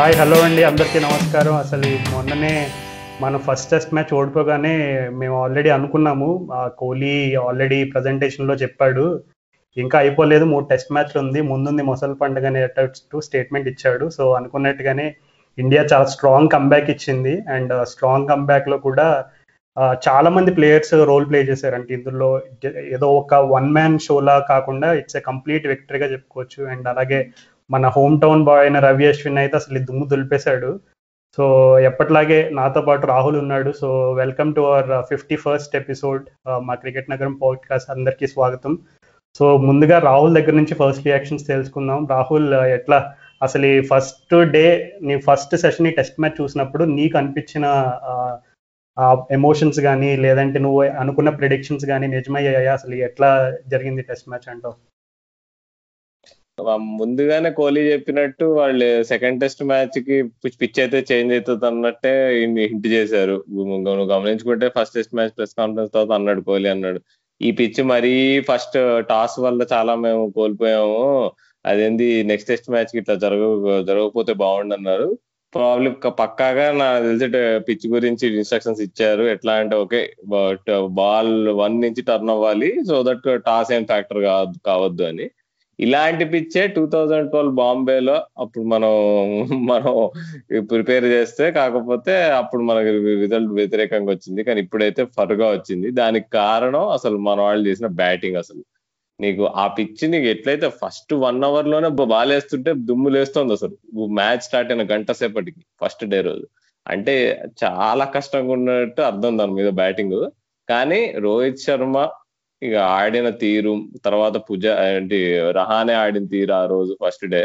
Hi hello అండి. అందరికీ నమస్కారం. అసలు మొన్ననే మన ఫస్ట్ టెస్ట్ మ్యాచ్ ఓడిపోగానే మేము ఆల్రెడీ అనుకున్నాము. ఆ కోహ్లీ ఆల్రెడీ ప్రజెంటేషన్లో చెప్పాడు. ఇంకా అయిపోలేదు. మూడు టెస్ట్ మ్యాచ్లు ఉంది. ముందుంది మొసలి పండుగ అనేటట్టు స్టేట్మెంట్ ఇచ్చాడు. సో అనుకున్నట్టుగానే ఇండియా చాలా స్ట్రాంగ్ కంబ్యాక్ ఇచ్చింది. అండ్ స్ట్రాంగ్ కంబ్యాక్లో కూడా చాలా మంది ప్లేయర్స్ రోల్ ప్లే చేశారు. అంటే ఇందులో ఏదో ఒక వన్ మ్యాన్ షోలా కాకుండా ఇట్స్ ఏ కంప్లీట్ విక్టరీగా చెప్పుకోవచ్చు. అండ్ అలాగే మన హోమ్ టౌన్ బాయ్ అయిన రవి అశ్విన్ అయితే అసలు దుమ్ము దులిపేశాడు. సో ఎప్పట్లాగే నాతో పాటు రాహుల్ ఉన్నాడు. So welcome to our fifty first episode మా క్రికెట్ నగరం పాడ్కాస్ట్ అందరికీ స్వాగతం. సో ముందుగా రాహుల్ దగ్గర నుంచి ఫస్ట్ రియాక్షన్స్ తెలుసుకుందాం. రాహుల్ ఎట్లా అసలు ఈ ఫస్ట్ డే నీ ఫస్ట్ సెషన్ ఈ టెస్ట్ మ్యాచ్ చూసినప్పుడు నీకు అనిపించిన ఎమోషన్స్ కానీ లేదంటే నువ్వు అనుకున్న ప్రిడిక్షన్స్ కానీ నిజమయ్యాయా? అసలు ఎట్లా జరిగింది టెస్ట్ మ్యాచ్ అంటావు? ముందుగానే కోహ్లీ చెప్పినట్టు వాళ్ళు సెకండ్ టెస్ట్ మ్యాచ్కి పిచ్ అయితే చేంజ్ అవుతుంది అన్నట్టే హింట్ చేశారు. నువ్వు గమనించుకుంటే first test match press conference తర్వాత అన్నాడు కోహ్లీ అన్నాడు. ఈ పిచ్ మరీ ఫస్ట్ టాస్ వల్ల చాలా మేము కోల్పోయాము. అదేంది నెక్స్ట్ టెస్ట్ మ్యాచ్కి ఇట్లా జరగ జరగకపోతే బాగుండు అన్నారు ప్రాబ్లమ్ పక్కాగా నాకు తెలిసి పిచ్ గురించి ఇన్స్ట్రక్షన్స్ ఇచ్చారు. ఎట్లా అంటే ఓకే బాల్ వన్ నుంచి టర్న్ అవ్వాలి. సో దట్ టాస్ ఏం ఫ్యాక్టర్ కావద్దు కావద్దు అని. ఇలాంటి పిచ్చే టూ థౌజండ్ ట్వెల్వ్ బాంబేలో అప్పుడు మనం మనం ప్రిపేర్ చేస్తే కాకపోతే అప్పుడు మనకి రిజల్ట్ వ్యతిరేకంగా వచ్చింది. కానీ ఇప్పుడైతే ఫర్గా వచ్చింది. దానికి కారణం అసలు మన వాళ్ళు చేసిన బ్యాటింగ్ అసలు. నీకు ఆ పిచ్ నీకు ఎట్లయితే ఫస్ట్ వన్ అవర్లోనే బాలేస్తుంటే దుమ్ము లేస్తుంది అసలు. మ్యాచ్ స్టార్ట్ అయిన గంట సేపటికి ఫస్ట్ డే రోజు. అంటే చాలా కష్టంగా ఉన్నట్టు అర్థం దాని మీద బ్యాటింగ్. కానీ రోహిత్ శర్మ ఇక ఆడిన తీరు తర్వాత పూజ ఏంటి రహానే ఆడిన తీరు ఆ రోజు ఫస్ట్ డే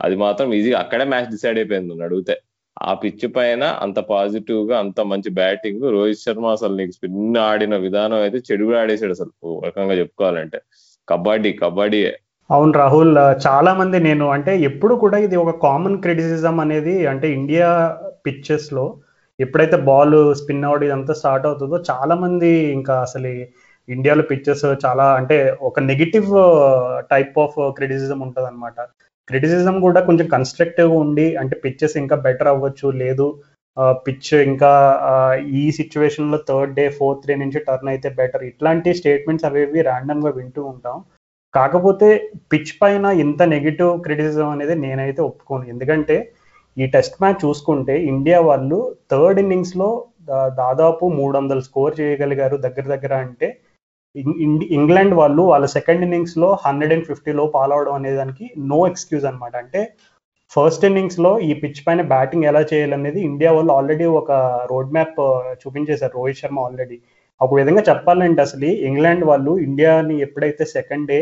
అది మాత్రం ఈజీగా అక్కడే మ్యాచ్ డిసైడ్ అయిపోయింది నన్ను అడిగితే. ఆ పిచ్ పైన అంత పాజిటివ్గా అంత మంచి బ్యాటింగ్ రోహిత్ శర్మ అసలు నీకు స్పిన్ ఆడిన విధానం అయితే చెడుగా ఆడేసాడు అసలు. రకంగా చెప్పుకోవాలంటే. కబడ్డీ కబడ్డీ అవును రాహుల్ చాలా మంది నేను అంటే ఎప్పుడు కూడా ఇది ఒక కామన్ క్రిటిసిజం అనేది అంటే ఇండియా పిచ్చెస్లో ఎప్పుడైతే బాల్ స్పిన్ అవుట్ ఇదంతా స్టార్ట్ అవుతుందో చాలా మంది ఇంకా అసలు ఇండియాలో పిక్చర్స్ చాలా అంటే ఒక నెగిటివ్ టైప్ ఆఫ్ క్రిటిసిజం ఉంటుంది అనమాట క్రిటిసిజం కూడా కొంచెం కన్స్ట్రక్టివ్ ఉండి అంటే పిక్చర్స్ ఇంకా బెటర్ అవ్వచ్చు లేదు uh, పిచ్ ఇంకా uh, ఈ సిచ్యువేషన్లో థర్డ్ డే ఫోర్త్ డే నుంచి టర్న్ అయితే బెటర్ ఇట్లాంటి స్టేట్మెంట్స్ అవేవి ర్యాండమ్గా వింటూ ఉంటాం. కాకపోతే పిచ్ పైన ఇంత నెగిటివ్ క్రిటిసిజం అనేది నేనైతే ఒప్పుకోను. ఎందుకంటే ఈ టెస్ట్ మ్యాచ్ చూసుకుంటే ఇండియా వాళ్ళు థర్డ్ ఇన్నింగ్స్లో దాదాపు మూడు వందలు స్కోర్ చేయగలిగారు దగ్గర దగ్గర అంటే ఇంగ్లాండ్ వాళ్ళు వాళ్ళ సెకండ్ ఇన్నింగ్స్లో హండ్రెడ్ అండ్ ఫిఫ్టీలో అవడం అనే దానికి నో ఎక్స్క్యూజ్ అనమాట అంటే ఫస్ట్ ఇన్నింగ్స్లో ఈ పిచ్ పైన బ్యాటింగ్ ఎలా చేయాలనేది ఇండియా వాళ్ళు ఆల్రెడీ ఒక రోడ్ మ్యాప్ చూపించేశారు రోహిత్ శర్మ ఆల్రెడీ ఒక విధంగా చెప్పాలంటే అసలు ఇంగ్లాండ్ వాళ్ళు ఇండియాని ఎప్పుడైతే సెకండ్ డే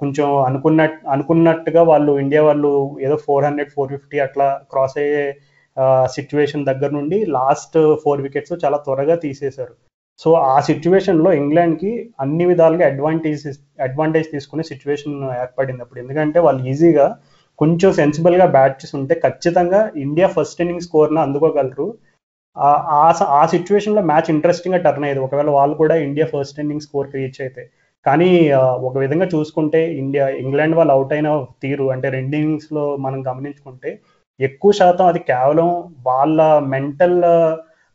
కొంచెం అనుకున్న అనుకున్నట్టుగా వాళ్ళు ఇండియా వాళ్ళు ఏదో ఫోర్ హండ్రెడ్ ఫోర్ ఫిఫ్టీ అట్లా క్రాస్ అయ్యే సిచ్యువేషన్ దగ్గర నుండి లాస్ట్ ఫోర్ వికెట్స్ చాలా త్వరగా తీసేశారు. సో ఆ సిచ్యువేషన్లో ఇంగ్లాండ్కి అన్ని విధాలుగా అడ్వాంటేజ్ అడ్వాంటేజ్ తీసుకునే సిచ్యువేషన్ ఏర్పడింది అప్పుడు ఎందుకంటే వాళ్ళు ఈజీగా కొంచెం సెన్సిబుల్గా బ్యాట్ చేసి ఉంటే ఖచ్చితంగా ఇండియా ఫస్ట్ ఇన్నింగ్ స్కోర్ని అందుకోగలరు. ఆ- ఆ స- ఆ మ్యాచ్ ఇంట్రెస్టింగ్గా టర్న్ అయ్యేది. ఒకవేళ వాళ్ళు కూడా India first inning score reach అయితే. కానీ ఒక విధంగా చూసుకుంటే ఇండియా ఇంగ్లాండ్ వాళ్ళు అవుట్ అయిన తీరు అంటే రెండు ఇన్నింగ్స్లో మనం గమనించుకుంటే ఎక్కువ శాతం అది కేవలం వాళ్ళ మెంటల్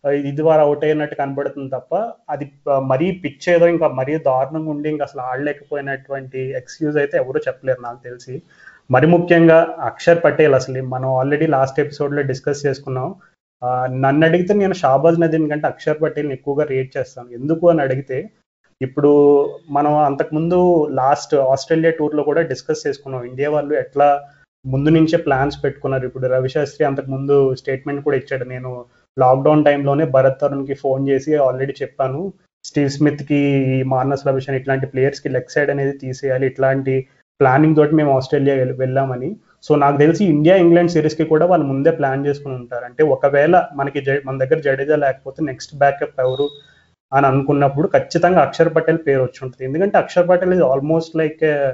ఇది ద్వారా అవుట్ అయినట్టు కనబడుతుంది తప్ప అది మరీ పిచ్ ఏదో ఇంకా మరీ దారుణంగా ఉండి ఇంకా అసలు ఆడలేకపోయినటువంటి ఎక్స్క్యూజ్ అయితే ఎవరు చెప్పలేరు నాకు తెలిసి. మరి ముఖ్యంగా అక్షర్ పటేల్ అసలు మనం ఆల్రెడీ లాస్ట్ ఎపిసోడ్లో డిస్కస్ చేసుకున్నాం. నన్ను అడిగితే నేను షాబాజ్ నదీన్ కంటే అక్షర్ పటేల్ని ఎక్కువగా రేట్ చేస్తాను. ఎందుకు అని అడిగితే ఇప్పుడు మనం అంతకుముందు లాస్ట్ ఆస్ట్రేలియా టూర్లో కూడా డిస్కస్ చేసుకున్నాం. ఇండియా వాళ్ళు ఎట్లా ముందు నుంచే ప్లాన్స్ పెట్టుకున్నారు. ఇప్పుడు రవిశాస్త్రి అంతకు ముందు స్టేట్మెంట్ కూడా ఇచ్చాడు. నేను లాక్డౌన్ టైంలోనే భరత్ తరుణ్కి ఫోన్ చేసి ఆల్రెడీ చెప్పాను. స్టీవ్ స్మిత్కి మార్నస్ లభిషన్ ఇట్లాంటి ప్లేయర్స్కి లెగ్ సైడ్ అనేది తీసేయాలి. ఇట్లాంటి ప్లానింగ్ తోటి మేము ఆస్ట్రేలియా వెళ్ళామని. సో నాకు తెలిసి ఇండియా ఇంగ్లాండ్ సిరీస్కి కూడా వాళ్ళు ముందే ప్లాన్ చేసుకుని ఉంటారు. అంటే ఒకవేళ మనకి జ- మన దగ్గర జడేజా లేకపోతే నెక్స్ట్ బ్యాకప్ ఎవరు అని అనుకున్నప్పుడు ఖచ్చితంగా అక్షర్ పటేల్ పేరు వచ్చి ఉంటుంది. ఎందుకంటే Axar Patel is almost like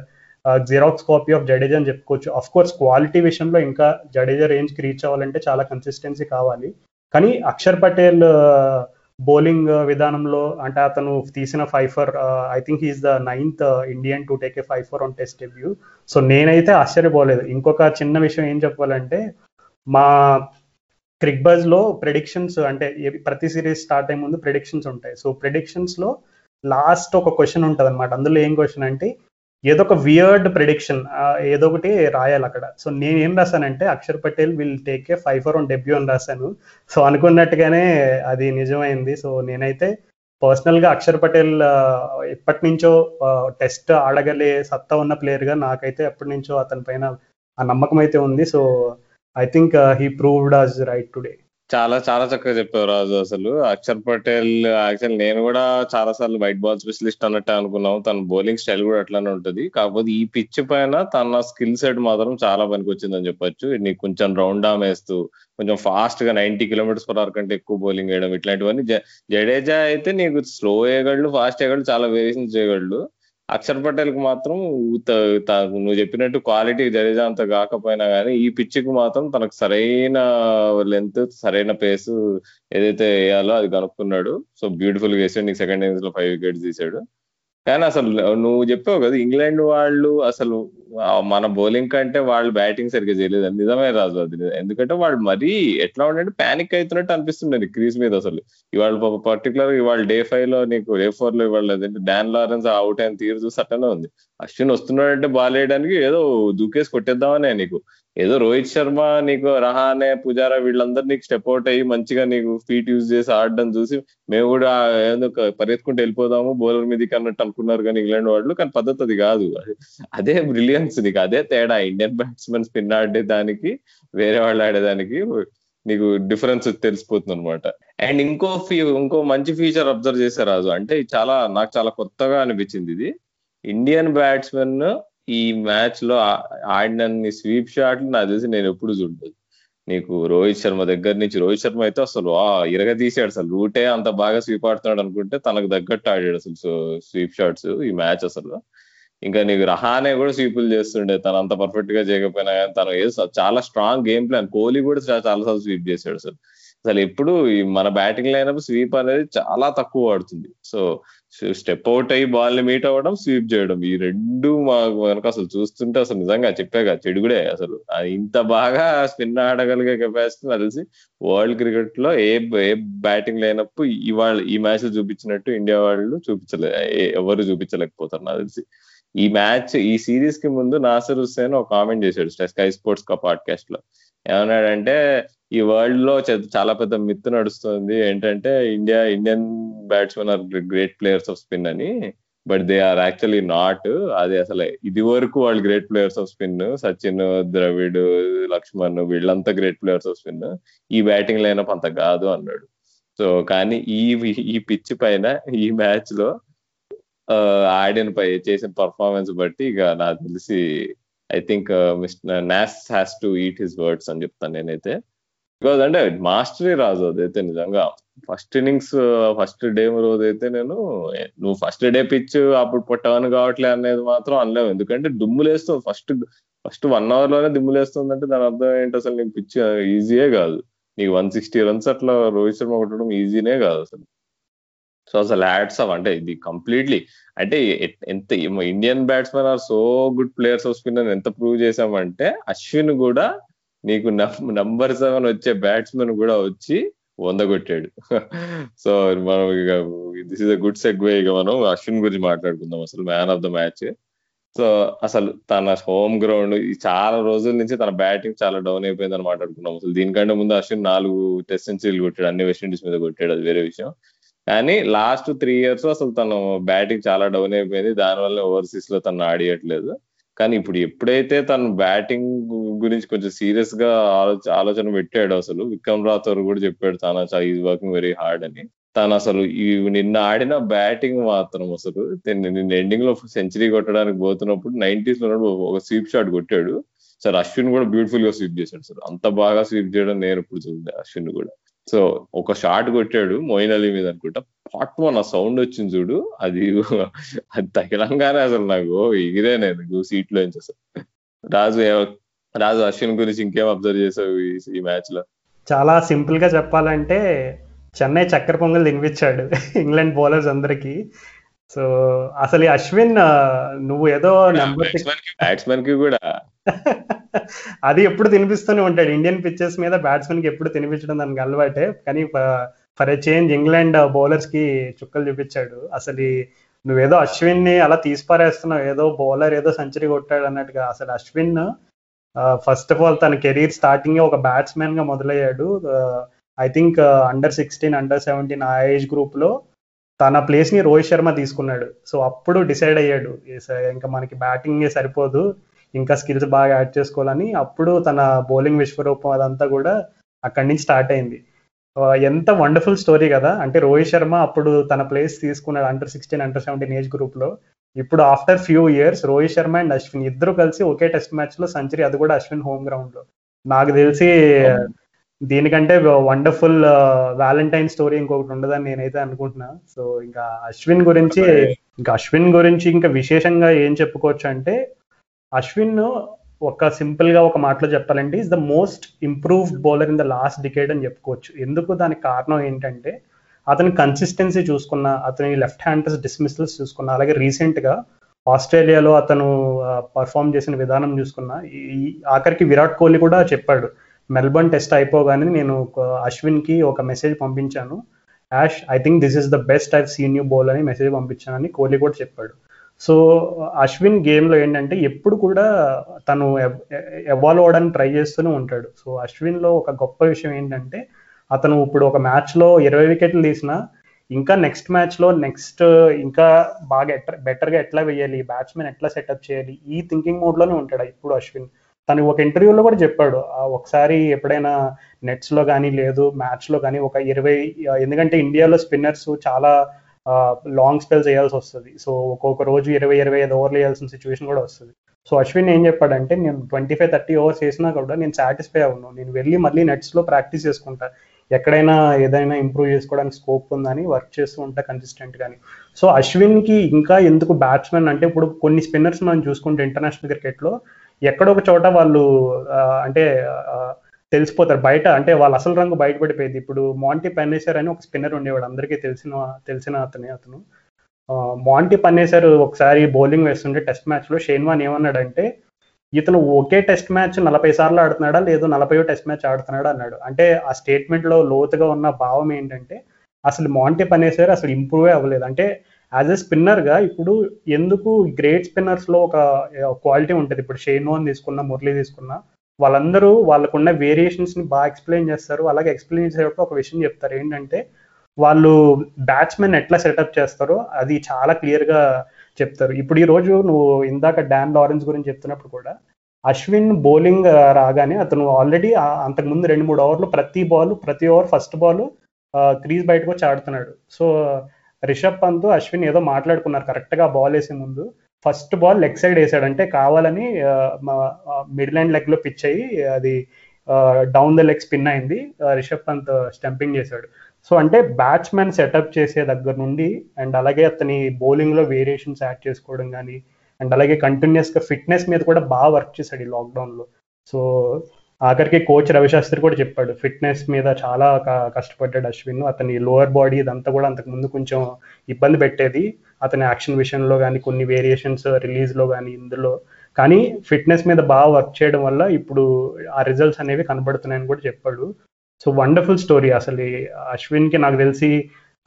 xerox copy of Jadeja అని చెప్పుకోవచ్చు. అఫ్ కోర్స్ క్వాలిటీ విషయంలో ఇంకా జడేజా రేంజ్కి రీచ్ అవ్వాలంటే చాలా కన్సిస్టెన్సీ కావాలి. కానీ అక్షర్ పటేల్ బౌలింగ్ విధానంలో అంటే అతను తీసిన five I think is the ninth Indian to take a five for on test debut so నేనైతే ఆశ్చర్యపోలేదు. ఇంకొక చిన్న విషయం ఏం చెప్పాలంటే మా క్రిక్బజ్లో లో ప్రెడిక్షన్స్ అంటే ప్రతి సిరీస్ స్టార్ట్ అయ్యే ముందు ప్రెడిక్షన్స్ ఉంటాయి. సో ప్రెడిక్షన్స్లో లాస్ట్ ఒక క్వశ్చన్ ఉంటుంది అనమాట అందులో ఏం క్వశ్చన్ అంటే ఏదో ఒక వియర్డ్ ప్రెడిక్షన్ ఏదో ఒకటి రాయాలి అక్కడ. సో నేను ఏం రాశానంటే Axar Patel will take a five for on debut అని రాశాను. సో అనుకున్నట్టుగానే అది నిజమైంది. సో నేనైతే పర్సనల్గా అక్షర్ పటేల్ ఎప్పటి నుంచో టెస్ట్ ఆడగలే సత్తా ఉన్న ప్లేయర్గా నాకైతే ఎప్పటి నుంచో అతని పైన ఆ నమ్మకం అయితే ఉంది. So I think he proved us right today చాలా చాలా చక్కగా చెప్పావు రాజు. అసలు అక్షర్ పటేల్ యాక్చువల్ నేను కూడా చాలా సార్లు వైట్ బాల్ స్పెషలిస్ట్ అన్నట్టు అనుకున్నాం తన బౌలింగ్ స్టైల్ కూడా అట్లానే ఉంటది. కాకపోతే ఈ పిచ్ పైన తన స్కిల్ సెట్ మాత్రం చాలా పనికి వచ్చిందని చెప్పొచ్చు. నీకు కొంచెం రౌండ్ ఆమ్ వేస్తూ కొంచెం ఫాస్ట్గా నైన్టీ కిలోమీటర్స్ పర్ అవర్ కంటే ఎక్కువ బౌలింగ్ వేయడం ఇట్లాంటివన్నీ జడేజా అయితే నీకు స్లో వేయగలడు ఫాస్ట్ వేయగలడు చాలా వేరియేషన్ చేయగలడు. అక్షర్ పటేల్కు మాత్రం నువ్వు చెప్పినట్టు క్వాలిటీ జడేజా అంత కాకపోయినా కానీ ఈ పిచ్చికి కి మాత్రం తనకు సరైన లెంత్ సరైన పేస్ ఏదైతే వేయాలో అది కనుక్కున్నాడు. సో బ్యూటిఫుల్గా వేసాడు. నీకు సెకండ్ ఇన్నింగ్స్లో ఫైవ్ వికెట్స్ తీసాడు. కానీ అసలు నువ్వు చెప్పావు కదా ఇంగ్లాండ్ వాళ్ళు అసలు మన బౌలింగ్ కంటే వాళ్ళు బ్యాటింగ్ సరిగ్గా చేయలేదు. నిజమే రాజు అది ఎందుకంటే వాళ్ళు మరీ ఎట్లా ఉండంటే ప్యానిక్ అవుతున్నట్టు అనిపిస్తుంది క్రీజ్ మీద అసలు. ఇవాళ పర్టికులర్ ఇవాళ డే ఫైవ్లో నీకు డే ఫోర్లో ఇవాళ డాన్ లారెన్స్ అవుట్ అయిన తీరు చూసి అట్టనే ఉంది. అశ్విన్ వస్తున్నాడంటే బాల్ వేయడానికి ఏదో దూకేసి కొట్టేద్దామనే నీకు. ఏదో రోహిత్ శర్మ నీకు రహానే పుజారా వీళ్ళందరూ నీకు స్టెప్ అవుట్ అయ్యి మంచిగా నీకు ఫీట్ యూజ్ చేసి ఆడడం చూసి మేము కూడా ఏదో పరిగెత్తుకుంటూ వెళ్ళిపోదాము బౌలర్ మీదకి అన్నట్టు అనుకున్నారు కానీ ఇంగ్లాండ్ వాళ్ళు కానీ పద్ధతి అది కాదు. అదే బ్రిలియన్స్ నీకు అదే తేడా. ఇండియన్ బ్యాట్స్మెన్ స్పిన్ ఆడే దానికి వేరే వాళ్ళు ఆడేదానికి నీకు డిఫరెన్స్ తెలిసిపోతుంది అనమాట అండ్ ఇంకో ఫీ ఇంకో మంచి ఫీచర్ అబ్జర్వ్ చేశారు రాజు. అంటే ఇది చాలా నాకు చాలా కొత్తగా అనిపించింది ఇది. ఇండియన్ బ్యాట్స్మెన్ ఈ మ్యాచ్లో ఆడిన ఆడినన్ని స్వీప్ షాట్లు నాకు తెలిసి నేను ఎప్పుడు చూడలేదు. నీకు రోహిత్ శర్మ దగ్గర నుంచి రోహిత్ శర్మ అయితే అసలు ఆ ఇరగ తీసాడు అసలు. రూటే అంత బాగా స్వీప్ ఆడుతున్నాడు అనుకుంటే తనకు తగ్గట్టు ఆడాడు అసలు స్వీప్ షాట్స్ ఈ మ్యాచ్ అసలు. ఇంకా నీకు రహానే కూడా స్వీపులు చేస్తుండే. తను అంత పర్ఫెక్ట్గా చేయకపోయినా కానీ తను ఏదో చాలా స్ట్రాంగ్ గేమ్ ప్లాన్ కోహ్లీ కూడా చాలా సార్లు స్వీప్ చేశాడు అసలు. అసలు ఎప్పుడు మన బ్యాటింగ్ లైనప్ స్వీప్ అనేది చాలా తక్కువ ఆడుతుంది సో స్టెప్ అవుట్ అయ్యి బాల్ని మీట్ అవ్వడం స్వీప్ చేయడం ఈ రెండు మాకు కనుక అసలు చూస్తుంటే అసలు నిజంగా చెప్పాగా చెడుగుడే అసలు. ఇంత బాగా స్పిన్ ఆడగలిగే కెపాసిటీ కలిసి తెలిసి వరల్డ్ క్రికెట్లో ఏ ఏ బ్యాటింగ్ లేనప్పుడు ఇవాళ ఈ మ్యాచ్ చూపించినట్టు ఇండియా వాళ్ళు చూపించలే ఎవరు చూపించలేకపోతారు నాకు తెలిసి. ఈ మ్యాచ్ ఈ సిరీస్కి ముందు నాసర్ హుస్సేన్ ఒక కామెంట్ చేశాడు స్కై స్పోర్ట్స్ కా పాడ్కాస్ట్లో. ఏమన్నాడంటే ఈ వరల్డ్లో చ- చాలా పెద్ద మిత్ నడుస్తుంది. ఏంటంటే India Indian batsmen are great players of spin అని. But they are actually not అది అసలు ఇది వరకు వాళ్ళు great players of spin Sachin Dravid Laxman వీళ్ళంతా గ్రేట్ ప్లేయర్స్ ఆఫ్ స్పిన్ ఈ బ్యాటింగ్ లైనప్ అంత కాదు అన్నాడు. సో కానీ ఈ ఈ పిచ్ పైన ఈ మ్యాచ్లో ఆడిన పై చేసిన పర్ఫార్మెన్స్ బట్టి ఇక నాకు తెలిసి I think Mr Nasser has to eat his words అని చెప్తాను నేనైతే. బికాజ్ అంటే మాస్టరీ రాజు అదైతే నిజంగా. ఫస్ట్ ఇన్నింగ్స్ ఫస్ట్ డే రోజు అయితే నేను నువ్వు ఫస్ట్ డే పిచ్ అప్పుడు టర్న్ కావట్లే అనేది మాత్రం అనలేము ఎందుకంటే దుమ్ములేస్తుంది. ఫస్ట్ ఫస్ట్ వన్ అవర్లోనే దుమ్ములేస్తుందంటే దాని అర్థం ఏంటి అసలు? నీకు పిచ్ ఈజీయే కాదు. నీకు వన్ సిక్స్టీ రన్స్ అట్లా రోహిత్ శర్మ కొట్టడం ఈజీనే కాదు అసలు. సో అసలు హ్యాట్స్ ఆఫ్ అంటే ఇది కంప్లీట్లీ అంటే ఎంత Indian batsmen are so good players of spin అని ఎంత ప్రూవ్ చేసామంటే అశ్విన్ కూడా నీకు నంబర్ సెవెన్ వచ్చే బ్యాట్స్మెన్ కూడా వచ్చి వంద కొట్టాడు. సో మనం ఇక this is a good segue ఇక మనం అశ్విన్ గురించి మాట్లాడుకుందాం అసలు man of the match so అసలు తన హోమ్ గ్రౌండ్ చాలా రోజుల నుంచి తన బ్యాటింగ్ చాలా డౌన్ అయిపోయిందని మాట్లాడుకున్నాం. అసలు దీనికంటే ముందు అశ్విన్ నాలుగు టెస్ట్ సెంచరీలు కొట్టాడు అన్ని వెస్టిండీస్ మీద కొట్టాడు అది వేరే విషయం. కానీ లాస్ట్ త్రీ ఇయర్స్ అసలు తను బ్యాటింగ్ చాలా డౌన్ అయిపోయింది. దానివల్ల ఓవర్సీస్లో తను ఆడియట్లేదు. కానీ ఇప్పుడు ఎప్పుడైతే తను బ్యాటింగ్ గురించి కొంచెం సీరియస్గా ఆలోచన ఆలోచన పెట్టాడు అసలు విక్రమ్ రాథోర్ కూడా చెప్పాడు తన ఈజ్ వర్కింగ్ వెరీ హార్డ్ అని. తను అసలు ఈ నిన్న ఆడిన బ్యాటింగ్ మాత్రం అసలు నిన్న ఎండింగ్లో సెంచరీ కొట్టడానికి పోతున్నప్పుడు నైన్టీస్లో ఉన్నప్పుడు ఒక స్వీప్ షాట్ కొట్టాడు. సార్ అశ్విన్ కూడా బ్యూటిఫుల్గా స్వీప్ చేశాడు సార్. అంత బాగా స్వీప్ చేయడం నేను ఇప్పుడు చూద్దాం అశ్విన్ కూడా. సో ఒక షాట్ కొట్టాడు మోయిన్ అలీ మీద అనుకుంటా. పాట్ వన్ ఆ సౌండ్ వచ్చింది చూడు. అది అది తగిలంగానే అసలు నాకు ఎగిరే నేను సీట్లో నుంచి అసలు. రాజు రాజు అశ్విన్ గురించి ఇంకేం అబ్జర్వ్ చేసావు ఈ- ఈ మ్యాచ్లో చాలా సింపుల్గా చెప్పాలంటే చెన్నై చక్కెర పొంగల్ తినిపించాడు ఇంగ్లాండ్ బౌలర్స్ అందరికి. సో అసలు అశ్విన్ నువ్వు ఏదో నెంబర్ బ్యాట్స్మెన్కి కూడా. అది ఎప్పుడు తినిపిస్తూనే ఉంటాడు. ఇండియన్ పిచ్చెస్ మీద బ్యాట్స్మెన్కి ఎప్పుడు తినిపించడం దానికి అలవాటే. కానీ ఫర్ ఎ చేంజ్ ఇంగ్లాండ్ బౌలర్స్కి చుక్కలు చూపించాడు. అసలు నువ్వేదో అశ్విన్ని అలా తీసిపారేస్తున్నావు. ఏదో బౌలర్ ఏదో సెంచరీ కొట్టాడు అన్నట్టుగా. అసలు అశ్విన్ ఫస్ట్ ఆఫ్ ఆల్ తన కెరీర్ స్టార్టింగ్ ఒక బ్యాట్స్మెన్గా మొదలయ్యాడు. I think under sixteen under seventeen ఆ ఏజ్ గ్రూప్లో తన ప్లేస్ని రోహిత్ శర్మ తీసుకున్నాడు. సో అప్పుడు డిసైడ్ అయ్యాడు. ఇంకా మనకి బ్యాటింగ్ సరిపోదు. ఇంకా స్కిల్స్ బాగా యాడ్ చేసుకోవాలని. అప్పుడు తన బౌలింగ్ విశ్వరూపం అదంతా కూడా అక్కడి నుంచి స్టార్ట్ అయింది. ఎంత వండర్ఫుల్ స్టోరీ కదా. అంటే రోహిత్ శర్మ అప్పుడు తన ప్లేస్ తీసుకున్నాడు under sixteen under seventeen age గ్రూప్లో. ఇప్పుడు after few years Rohit Sharma and Ashwin ఇద్దరు కలిసి ఒకే టెస్ట్ మ్యాచ్లో సెంచరీ అది కూడా అశ్విన్ హోమ్ గ్రౌండ్లో. నాకు తెలిసి దీనికంటే వండర్ఫుల్ వ్యాలంటైన్ స్టోరీ ఇంకొకటి ఉండదని నేనైతే అనుకుంటున్నా. సో ఇంకా అశ్విన్ గురించి ఇంకా అశ్విన్ గురించి ఇంకా విశేషంగా ఏం చెప్పుకోవచ్చు అంటే అశ్విన్ ఒక సింపుల్గా ఒక మాటలో చెప్పాలంటే is the most improved bowler in the last decade అని చెప్పుకోవచ్చు. ఎందుకు దానికి కారణం ఏంటంటే అతని కన్సిస్టెన్సీ చూసుకున్న అతని లెఫ్ట్ హ్యాండర్స్ డిస్మిసల్స్ చూసుకున్న అలాగే రీసెంట్గా ఆస్ట్రేలియాలో అతను పర్ఫామ్ చేసిన విధానం చూసుకున్న ఈ ఆఖరికి విరాట్ కోహ్లీ కూడా చెప్పాడు. మెల్బర్న్ టెస్ట్ అయిపోగానే నేను ఒక అశ్విన్కి ఒక మెసేజ్ పంపించాను. Ash I think this is the best I've seen you bowl అని మెసేజ్ పంపించానని కోహ్లీ కూడా చెప్పాడు. సో అశ్విన్ గేమ్లో ఏంటంటే ఎప్పుడు కూడా తను ఎవాల్వ్ అవడానికి ట్రై చేస్తూనే ఉంటాడు. సో అశ్విన్లో ఒక గొప్ప విషయం ఏంటంటే అతను ఇప్పుడు ఒక మ్యాచ్లో ఇరవై వికెట్లు తీసినా ఇంకా నెక్స్ట్ మ్యాచ్లో నెక్స్ట్ ఇంకా బాగా ఎట్లా బెటర్గా ఎట్లా వేయాలి బ్యాట్స్మెన్ ఎట్లా సెటప్ చేయాలి ఈ థింకింగ్ మోడ్లోనే ఉంటాడు ఇప్పుడు అశ్విన్. తను ఒక ఇంటర్వ్యూలో కూడా చెప్పాడు ఒకసారి ఎప్పుడైనా నెట్స్లో కానీ లేదు మ్యాచ్లో కానీ ఒక ఇరవై ఎందుకంటే ఇండియాలో స్పిన్నర్స్ చాలా లాంగ్ స్పెల్స్ వేయాల్సి వస్తుంది. సో ఒక్కొక్క రోజు ఇరవై ఇరవై ఐదు ఓవర్లు వేయాల్సిన సిచ్యువేషన్ కూడా వస్తుంది. సో అశ్విన్ ఏం చెప్పాడంటే నేను ట్వంటీ ఫైవ్ థర్టీ ఓవర్స్ వేసినా కూడా నేను సాటిస్ఫై అవ్వను. నేను వెళ్ళి మళ్ళీ నెట్స్లో ప్రాక్టీస్ చేసుకుంటా. ఎక్కడైనా ఏదైనా ఇంప్రూవ్ చేసుకోవడానికి స్కోప్ ఉందని వర్క్ చేస్తూ ఉంటా కన్సిస్టెంట్ కానీ సో అశ్విన్కి ఇంకా ఎందుకు బ్యాట్స్మెన్ అంటే ఇప్పుడు కొన్ని స్పిన్నర్స్ మనం చూసుకుంటే ఇంటర్నేషనల్ క్రికెట్లో ఎక్కడొక ఎక్కడో ఒక చోట వాళ్ళు అంటే తెలిసిపోతారు. బయట అంటే వాళ్ళ అసలు రంగు బయటపడిపోయింది. ఇప్పుడు మాంటీ పన్నేసర్ అని ఒక స్పిన్నర్ ఉండేవాడు. అందరికీ తెలిసిన తెలిసిన అతనే అతను. మాంటీ పన్నేసర్ ఒకసారి బౌలింగ్ వేస్తుంటే టెస్ట్ మ్యాచ్లో షేన్వాన్ ఏమన్నాడంటే ఇతను ఒకే టెస్ట్ మ్యాచ్ నలభై సార్లు ఆడుతున్నాడా? లేదు నలభై టెస్ట్ మ్యాచ్ ఆడుతున్నాడా? అన్నాడు. అంటే ఆ స్టేట్మెంట్లో లోతుగా ఉన్న భావం ఏంటంటే అసలు మాంటీ పనేసర్ అసలు ఇంప్రూవ్ అవ్వలేదు. అంటే యాజ్ ఎ స్పిన్నర్గా ఇప్పుడు ఎందుకు గ్రేట్ స్పిన్నర్స్లో ఒక క్వాలిటీ ఉంటుంది? ఇప్పుడు షేన్వాన్ తీసుకున్నా మురళి తీసుకున్నా వాళ్ళందరూ వాళ్ళకున్న వేరియేషన్స్ని బాగా ఎక్స్ప్లెయిన్ చేస్తారు. అలాగే ఎక్స్ప్లెయిన్ చేసేటప్పుడు ఒక విషయం చెప్తారు. ఏంటంటే వాళ్ళు బ్యాట్స్మెన్ ఎట్లా సెటప్ చేస్తారో అది చాలా క్లియర్గా చెప్తారు. ఇప్పుడు ఈ రోజు నువ్వు ఇందాక డాన్ లారెన్స్ గురించి చెప్తున్నప్పుడు కూడా అశ్విన్ బౌలింగ్ రాగానే అతను ఆల్రెడీ అంతకు ముందు రెండు మూడు ఓవర్లు ప్రతి బాల్ ప్రతి ఓవర్ ఫస్ట్ బాల్ క్రీజ్ బయటకు వచ్చి ఆడుతున్నాడు. సో రిషబ్ పంత్ అశ్విన్ ఏదో మాట్లాడుకున్నారు కరెక్ట్గా బాల్ వేసే ముందు. ఫస్ట్ బాల్ లెగ్ సైడ్ వేసాడు అంటే కావాలని మిడిల్ అండ్ లెగ్లో పిచ్ అయ్యి అది డౌన్ ద లెగ్ స్పిన్ అయింది. రిషబ్ పంత్ స్టంపింగ్ చేశాడు. సో అంటే బ్యాట్స్మెన్ సెటప్ చేసే దగ్గర నుండి అండ్ అలాగే అతని బౌలింగ్లో వేరియేషన్స్ యాడ్ చేసుకోవడం కానీ అండ్ అలాగే కంటిన్యూస్గా ఫిట్నెస్ మీద కూడా బాగా వర్క్ చేశాడు ఈ లాక్డౌన్లో సో ఆఖరికి కోచ్ రవిశాస్త్రి కూడా చెప్పాడు ఫిట్నెస్ మీద చాలా కష్టపడ్డాడు అశ్విన్. అతని లోవర్ బాడీ ఇదంతా కూడా అంతకు ముందు కొంచెం ఇబ్బంది పెట్టేది. అతని యాక్షన్ విషయంలో కానీ కొన్ని వేరియేషన్స్ రిలీజ్లో కానీ ఇందులో. కానీ ఫిట్నెస్ మీద బాగా వర్క్ చేయడం వల్ల ఇప్పుడు ఆ రిజల్ట్స్ అనేవి కనబడుతున్నాయని కూడా చెప్పాడు. సో వండర్ఫుల్ స్టోరీ అసలు అశ్విన్కి అశ్విన్కి నాకు తెలిసి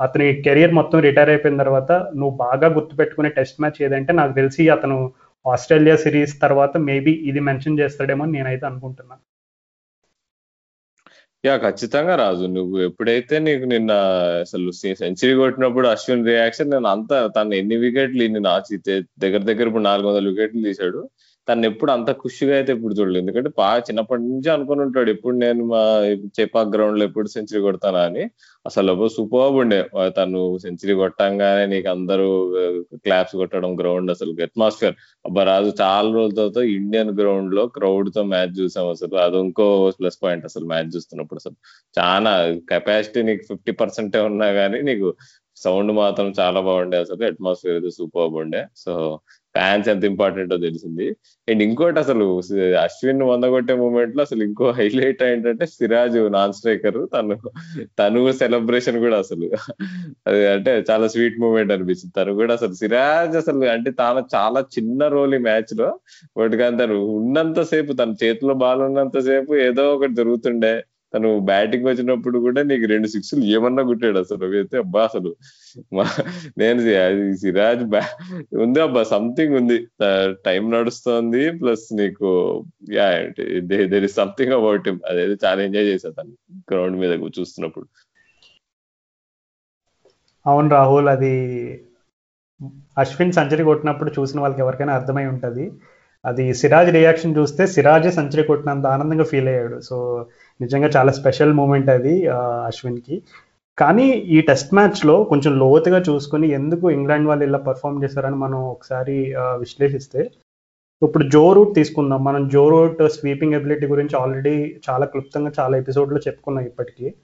అతని కెరియర్ మొత్తం రిటైర్ అయిపోయిన తర్వాత నువ్వు బాగా గుర్తుపెట్టుకునే టెస్ట్ మ్యాచ్ ఏదంటే నాకు తెలిసి అతను ఆస్ట్రేలియా సిరీస్ తర్వాత మేబీ ఇది మెన్షన్ చేస్తాడేమో అని నేనైతే అనుకుంటున్నాను యా ఖచ్చితంగా రాజు. నువ్వు ఎప్పుడైతే నీకు నిన్న అసలు సెంచరీ కొట్టినప్పుడు అశ్విన్ రియాక్షన్ నేను అంత తను ఎన్ని వికెట్లు ఇన్ని దగ్గర దగ్గర ఇప్పుడు నాలుగు వందల వికెట్లు తీశాడు. తను ఎప్పుడు అంత ఖుషిగా అయితే ఇప్పుడు చూడలేదు. ఎందుకంటే బాగా చిన్నప్పటి నుంచి అనుకుని ఉంటాడు ఎప్పుడు నేను మా చేపాక్ గ్రౌండ్లో ఎప్పుడు సెంచరీ కొడతానా అని. అసలు సూపర్ ఉండే. తను సెంచరీ కొట్టంగానే నీకు అందరూ క్లాప్స్ కొట్టడం గ్రౌండ్ అసలు అట్మాస్ఫియర్ అబ్బా రాజు చాలా రోజుల తర్వాత ఇండియన్ గ్రౌండ్లో క్రౌడ్తో మ్యాచ్ చూసాం అసలు. అది ఇంకో ప్లస్ పాయింట్ అసలు మ్యాచ్ చూస్తున్నప్పుడు అసలు. చాలా కెపాసిటీ నీకు ఫిఫ్టీ పర్సెంటే ఉన్నా కానీ నీకు సౌండ్ మాత్రం చాలా బాగుండే అసలు. అట్మాస్ఫియర్ అయితే సూపర్ ఉండే. సో ఫ్యాన్స్ ఎంత ఇంపార్టెంటో తెలిసింది. అండ్ ఇంకోటి అసలు అశ్విన్ వందగొట్టే మూమెంట్లో అసలు ఇంకో హైలైట్ ఏంటంటే సిరాజ్ నాన్ స్ట్రైకర్. తను తను సెలబ్రేషన్ కూడా అసలు. అది అంటే చాలా స్వీట్ మూమెంట్ అనిపించింది. తను కూడా అసలు సిరాజ్ అసలు అంటే తాను చాలా చిన్న రోల్ ఈ మ్యాచ్లో బట్ కానీ తను ఉన్నంత సేపు తన చేతిలో బాల్ ఉన్నంత సేపు ఏదో ఒకటి జరుగుతుండే. తను బ్యాటింగ్ వచ్చినప్పుడు కూడా నీకు రెండు సిక్స్లు ఏమన్నా కొట్టాడు అసలు అయితే. అబ్బా అసలు నేను సిరాజ్ బ్యా ఉంది అబ్బా సంథింగ్ ఉంది. టైం నడుస్తోంది ప్లస్ నీకు ya there is something about him అదైతే చాలా ఎంజాయ్ చేశా తను గ్రౌండ్ మీద చూస్తున్నప్పుడు. అవును రాహుల్ అది అశ్విన్ సెంచరీ కొట్టినప్పుడు చూసిన వాళ్ళకి ఎవరికైనా అర్థమై ఉంటుంది. అది సిరాజ్ రియాక్షన్ చూస్తే సిరాజే సెంచరీ కొట్టినంత ఆనందంగా ఫీల్ అయ్యాడు. సో నిజంగా చాలా స్పెషల్ మూమెంట్ అది అశ్విన్కి. కానీ ఈ టెస్ట్ మ్యాచ్లో కొంచెం లోతుగా చూసుకుని ఎందుకు ఇంగ్లాండ్ వాళ్ళు ఇలా పర్ఫామ్ చేశారని మనం ఒకసారి విశ్లేషిస్తే ఇప్పుడు జో రూట్ తీసుకుందాం. మనం జో రూట్ స్వీపింగ్ ఎబిలిటీ గురించి ఆల్రెడీ చాలా క్లుప్తంగా చాలా ఎపిసోడ్లో చెప్పుకున్నాం ఇప్పటికీ.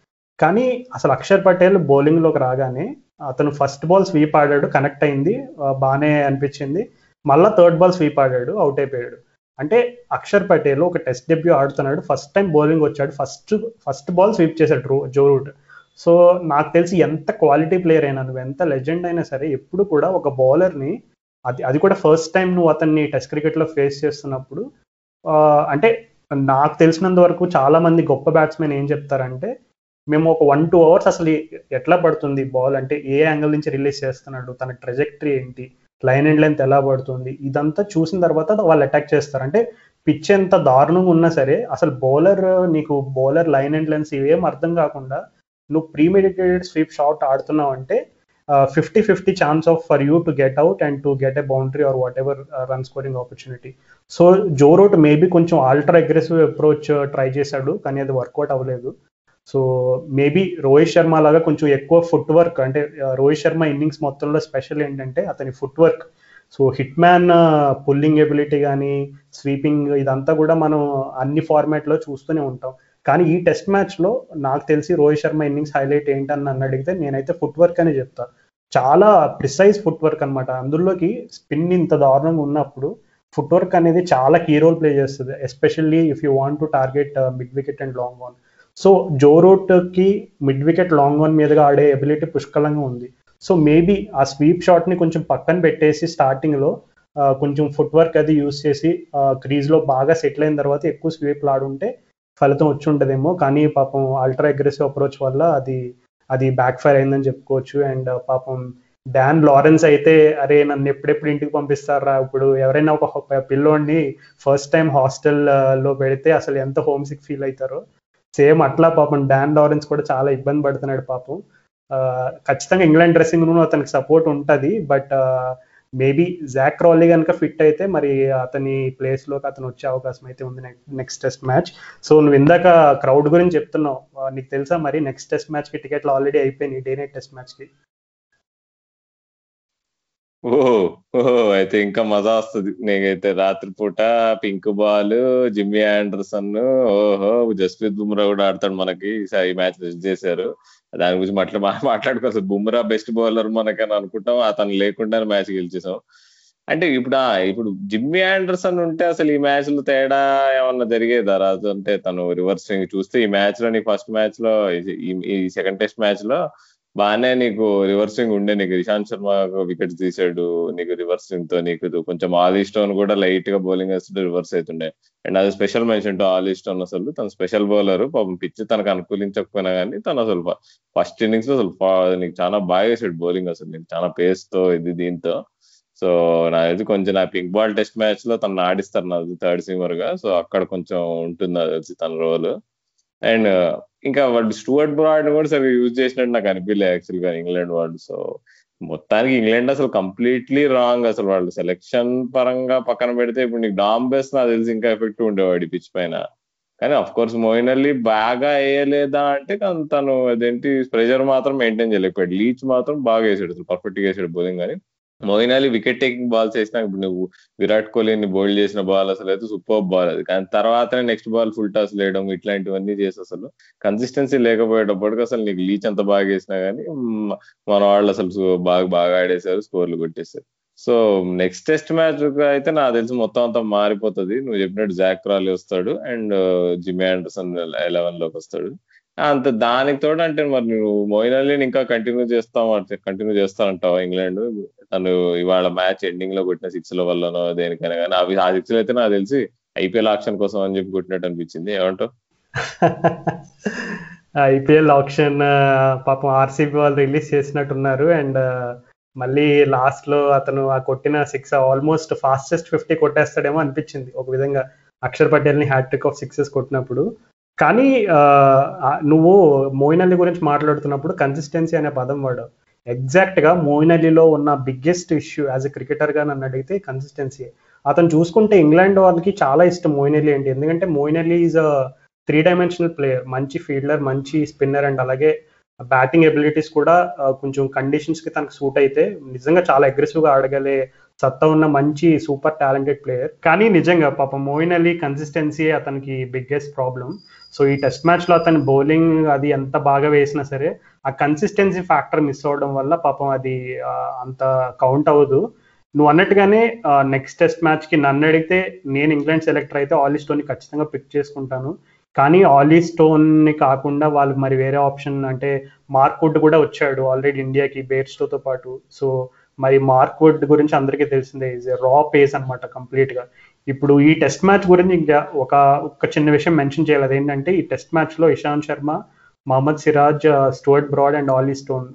కానీ అసలు అక్షర్ పటేల్ బౌలింగ్లోకి రాగానే అతను ఫస్ట్ బాల్ స్వీప్ ఆడాడు కనెక్ట్ అయింది బాగానే అనిపించింది. మళ్ళీ థర్డ్ బాల్ స్వీప్ ఆడాడు అవుట్ అయిపోయాడు. అంటే అక్షర్ పటేల్ ఒక టెస్ట్ డెబ్యూ ఆడుతున్నాడు. ఫస్ట్ టైం బౌలింగ్ వచ్చాడు. ఫస్ట్ ఫస్ట్ బాల్ స్వీప్ చేశాడు జో రూట్. సో నాకు తెలిసి ఎంత క్వాలిటీ ప్లేయర్ అయినా నువ్వు ఎంత లెజెండ్ అయినా సరే ఎప్పుడు కూడా ఒక బౌలర్ని అది అది కూడా ఫస్ట్ టైం నువ్వు అతన్ని టెస్ట్ క్రికెట్లో ఫేస్ చేస్తున్నప్పుడు అంటే నాకు తెలిసినంత వరకు చాలా మంది గొప్ప బ్యాట్స్మెన్ ఏం చెప్తారంటే మేము ఒక వన్ టూ అవర్స్ అసలు ఎట్లా పడుతుంది బాల్ అంటే ఏ యాంగిల్ నుంచి రిలీజ్ చేస్తున్నాడు తన ట్రెజెక్టరీ ఏంటి లైన్ అండ్ లెంత్ ఎలా పడుతుంది? ఇదంతా చూసిన తర్వాత వాళ్ళు అటాక్ చేస్తారు. అంటే పిచ్ ఎంత దారుణంగా ఉన్నా సరే అసలు బౌలర్ నీకు బౌలర్ లైన్ అండ్ లెన్స్ ఇవేం అర్థం కాకుండా నువ్వు ప్రీమెడిటేటెడ్ స్వీప్ షాట్ ఆడుతున్నావు అంటే fifty fifty chance of for you to get out and to get a boundary or whatever run scoring opportunity so Joe Root maybe కొంచెం ultra aggressive approach try చేశాడు కానీ అది వర్కౌట్ అవ్వలేదు. So maybe Rohit Sharma లాగా కొంచెం ఎక్కువ ఫుట్ వర్క్ అంటే Rohit Sharma innings మొత్తంలో స్పెషల్ ఏంటంటే అతని footwork so hitman pulling ability కానీ స్వీపింగ్ ఇదంతా కూడా మనం అన్ని ఫార్మాట్లో చూస్తూనే ఉంటాం. కానీ ఈ టెస్ట్ మ్యాచ్లో నాకు తెలిసి రోహిత్ శర్మ ఇన్నింగ్స్ హైలైట్ ఏంటని నన్ను అడిగితే నేనైతే ఫుట్ వర్క్ అని చెప్తా. చాలా ప్రిసైజ్ ఫుట్ వర్క్ అనమాట అందులోకి స్పిన్ ఇంత దారుణంగా ఉన్నప్పుడు ఫుట్ వర్క్ అనేది చాలా కీ రోల్ ప్లే చేస్తుంది. Especially if you want to target mid wicket and long ball so Joe రూట్కి mid wicket long on మీదుగా ఆడే ఎబిలిటీ పుష్కలంగా ఉంది. సో మేబీ ఆ స్వీప్ షాట్ని కొంచెం పక్కన పెట్టేసి స్టార్టింగ్లో కొంచెం ఫుట్ వర్క్ అది యూస్ చేసి క్రీజ్లో బాగా సెటిల్ అయిన తర్వాత ఎక్కువ స్వీప్లు ఆడుంటే ఫలితం వచ్చి ఉంటుందేమో కానీ పాపం అల్ట్రా అగ్రెసివ్ అప్రోచ్ వల్ల అది అది బ్యాక్ ఫైర్ అయిందని చెప్పుకోవచ్చు. అండ్ పాపం డాన్ లారెన్స్ అయితే అరే నన్ను ఎప్పుడెప్పుడు ఇంటికి పంపిస్తారా? ఇప్పుడు ఎవరైనా ఒక పిల్లోడిని ఫస్ట్ టైం హాస్టల్లో పెడితే అసలు ఎంత హోమ్ సిక్ ఫీల్ అవుతారో. సేమ్ అట్లా పాపం డాన్ లారెన్స్ కూడా చాలా ఇబ్బంది పడుతున్నాడు పాపం. ఖచ్చితంగా ఇంగ్లాండ్ డ్రెస్సింగ్ రూమ్ అతనికి సపోర్ట్ ఉంటుంది బట్ మేబీ జాక్ క్రాలీ కనుక ఫిట్ అయితే మరి అతని ప్లేస్లోకి అతను వచ్చే అవకాశం అయితే ఉంది నెక్స్ట్ టెస్ట్ మ్యాచ్ సో నువ్వు ఇందాక క్రౌడ్ గురించి చెప్తున్నావు నీకు తెలుసా మరి నెక్స్ట్ టెస్ట్ మ్యాచ్కి టికెట్లు ఆల్రెడీ అయిపోయినాయి డే నైట్ టెస్ట్ మ్యాచ్కి ఓహో ఓహో అయితే ఇంకా మజా వస్తుంది. నేనైతే రాత్రిపూట పింక్ బాల్ జిమ్మీ ఆండర్సన్ ఓహో జస్ప్రీత్ బుమ్రా కూడా ఆడతాడు మనకి. ఈ మ్యాచ్ చేశారు. దాని గురించి మాట్లా మాట్లాడుకోవచ్చు బుమ్రా బెస్ట్ బౌలర్ మనకని అనుకుంటాం. అతను లేకుండానే మ్యాచ్ గెలిచేసాం. అంటే ఇప్పుడు ఇప్పుడు జిమ్మీ ఆండర్సన్ ఉంటే అసలు ఈ మ్యాచ్లో తేడా ఏమన్నా జరిగేదా? రాజు అంటే తను రివర్స్ చూస్తే ఈ మ్యాచ్లో నీ ఫస్ట్ మ్యాచ్లో ఈ సెకండ్ టెస్ట్ మ్యాచ్లో బాగానే నీకు రివర్సింగ్ ఉండే నీకు. ఇషాంత్ శర్మ వికెట్స్ తీసాడు. నీకు రివర్సింగ్తో నీకు కొంచెం ఆలీ స్టోన్ కూడా లైట్గా బౌలింగ్ వేస్తుంటే రివర్స్ అవుతుండే అండ్ అది special mention to Ollie Stone అసలు. తన స్పెషల్ బౌలర్ పాపం పిచ్ తనకు అనుకూలించకపోయినా కానీ తను అసలు ఫస్ట్ ఇన్నింగ్స్లో అసలు నీకు చాలా బాగా వేసాడు బౌలింగ్ అసలు. నీకు చాలా పేస్తో ఇది దీంతో. సో నా ఇది కొంచెం నా పింక్ బాల్ టెస్ట్ మ్యాచ్లో తను ఆడిస్తారు నాది థర్డ్ సీమర్గా. సో అక్కడ కొంచెం ఉంటుంది అది తెలిసి తన రోల్ అండ్ uh, ఇంకా వాడు స్టూవర్ట్ బ్రాడ్ కూడా సరే యూజ్ చేసినట్టు నాకు అనిపించలే యాక్చువల్గా ఇంగ్లాండ్ వాళ్ళు సో మొత్తానికి ఇంగ్లాండ్ అసలు కంప్లీట్లీ రాంగ్ అసలు వాళ్ళు సెలెక్షన్ పరంగా పక్కన పెడితే ఇప్పుడు నీకు డాంబెస్ నాకు తెలిసి ఇంకా ఎఫెక్టివ్ ఉండేవాడు పిచ్ పైన. కానీ అఫ్ కోర్స్ మోయిన్ అలీ బాగా వేయలేదా అంటే తను అదేంటి ప్రెషర్ మాత్రం మెయింటైన్ చేయలేకపోయాడు. లీచ్ మాత్రం బాగా వేసాడు అసలు పర్ఫెక్ట్గా వేసాడు బౌలింగ్ కానీ Moeen Ali wicket taking balls వేసినా ఇప్పుడు నువ్వు విరాట్ కోహ్లీని బౌల్డ్ చేసిన బాల్ అసలు అయితే సూపర్ బాల్ అది. కానీ తర్వాత నెక్స్ట్ బాల్ ఫుల్ టాస్ లేయడం ఇట్లాంటివన్నీ చేసి అసలు కన్సిస్టెన్సీ లేకపోయేటప్పటికి అసలు నీకు లీచ్ అంత బాగా వేసినా కానీ మన వాళ్ళు అసలు బాగా బాగా ఆడేశారు స్కోర్లు కొట్టేశారు. సో నెక్స్ట్ టెస్ట్ మ్యాచ్ అయితే నాకు తెలిసి మొత్తం అంతా మారిపోతుంది. నువ్వు చెప్పినట్టు జాక్ క్రాలీ వస్తాడు అండ్ జిమ్ ఆండర్సన్ ఎలెవెన్లోకి వస్తాడు. అంత దానికి తోడు అంటే మరి నువ్వు మోయిన్ అలీని ఇంకా కంటిన్యూ చేస్తావు? కంటిన్యూ చేస్తానంటావు ఇంగ్లాండ్? తను ఇవాళ మ్యాచ్ ఎండింగ్లో కొట్టిన సిక్స్లో వల్లనో దేనికైనా కానీ. అవి ఆ సిక్స్ అయితే నాకు తెలిసి ఐపీఎల్ ఆప్షన్ కోసం అని చెప్పి కొట్టినట్టు అనిపించింది. ఏమంటావు? ఐపీఎల్ ఆప్షన్ పాపం ఆర్సీబీ వాళ్ళు రిలీజ్ చేసినట్టున్నారు. అండ్ మళ్ళీ లాస్ట్లో అతను ఆ కొట్టిన సిక్స్ ఆల్మోస్ట్ ఫాస్టెస్ట్ ఫిఫ్టీ కొట్టేస్తాడేమో అనిపించింది. ఒక విధంగా అక్షర్ పటేల్ని హ్యాట్రిక్ ఆఫ్ సిక్సెస్ కొట్టినప్పుడు. కానీ నువ్వు మోయిన్ అలీ గురించి మాట్లాడుతున్నప్పుడు కన్సిస్టెన్సీ అనే పదం వాడు. ఎగ్జాక్ట్గా మోయిన్ అలీలో ఉన్న బిగ్గెస్ట్ ఇష్యూ యాజ్ ఎ క్రికెటర్గా నన్ను అడిగితే కన్సిస్టెన్సీ అతను చూసుకుంటే ఇంగ్లాండ్ వాళ్ళకి చాలా ఇష్టం మోయిన్ అలీ అంటే. ఎందుకంటే Moeen Ali is a three dimensional player మంచి ఫీల్డర్ మంచి స్పిన్నర్ అండ్ అలాగే బ్యాటింగ్ ఎబిలిటీస్ కూడా కొంచెం కండిషన్స్కి తనకు సూట్ అయితే నిజంగా చాలా అగ్రెసివ్గా ఆడగలే. సత్తా ఉన్న మంచి సూపర్ టాలెంటెడ్ ప్లేయర్ కానీ నిజంగా పాపం మోయిన్ అలీ కన్సిస్టెన్సీ అతనికి బిగ్గెస్ట్ ప్రాబ్లం సో ఈ టెస్ట్ మ్యాచ్లో అతని బౌలింగ్ అది ఎంత బాగా వేసినా సరే ఆ కన్సిస్టెన్సీ ఫ్యాక్టర్ మిస్ అవడం వల్ల పాపం అది అంత కౌంట్ అవ్వదు. నువ్వు అన్నట్టుగానే నెక్స్ట్ టెస్ట్ మ్యాచ్కి నన్ను అడిగితే నేను ఇంగ్లాండ్ సెలెక్టర్ అయితే ఆలీ స్టోన్ ఖచ్చితంగా పిక్ చేసుకుంటాను. కానీ ఆలీ స్టోన్ని కాకుండా వాళ్ళు మరి వేరే ఆప్షన్ అంటే మార్క్ వుడ్ కూడా వచ్చాడు ఆల్రెడీ ఇండియాకి బేర్స్టోతో పాటు. సో మరి మార్క్ వుడ్ గురించి అందరికీ తెలిసిందే ఈజ్ రా పేస్ అనమాట కంప్లీట్గా. ఇప్పుడు ఈ టెస్ట్ మ్యాచ్ గురించి ఇంకా ఒక ఒక చిన్న విషయం మెన్షన్ చేయాలి. అదేంటంటే ఈ టెస్ట్ మ్యాచ్లో Ishant Sharma Mohammed Siraj Stuart Broad and Ollie Stone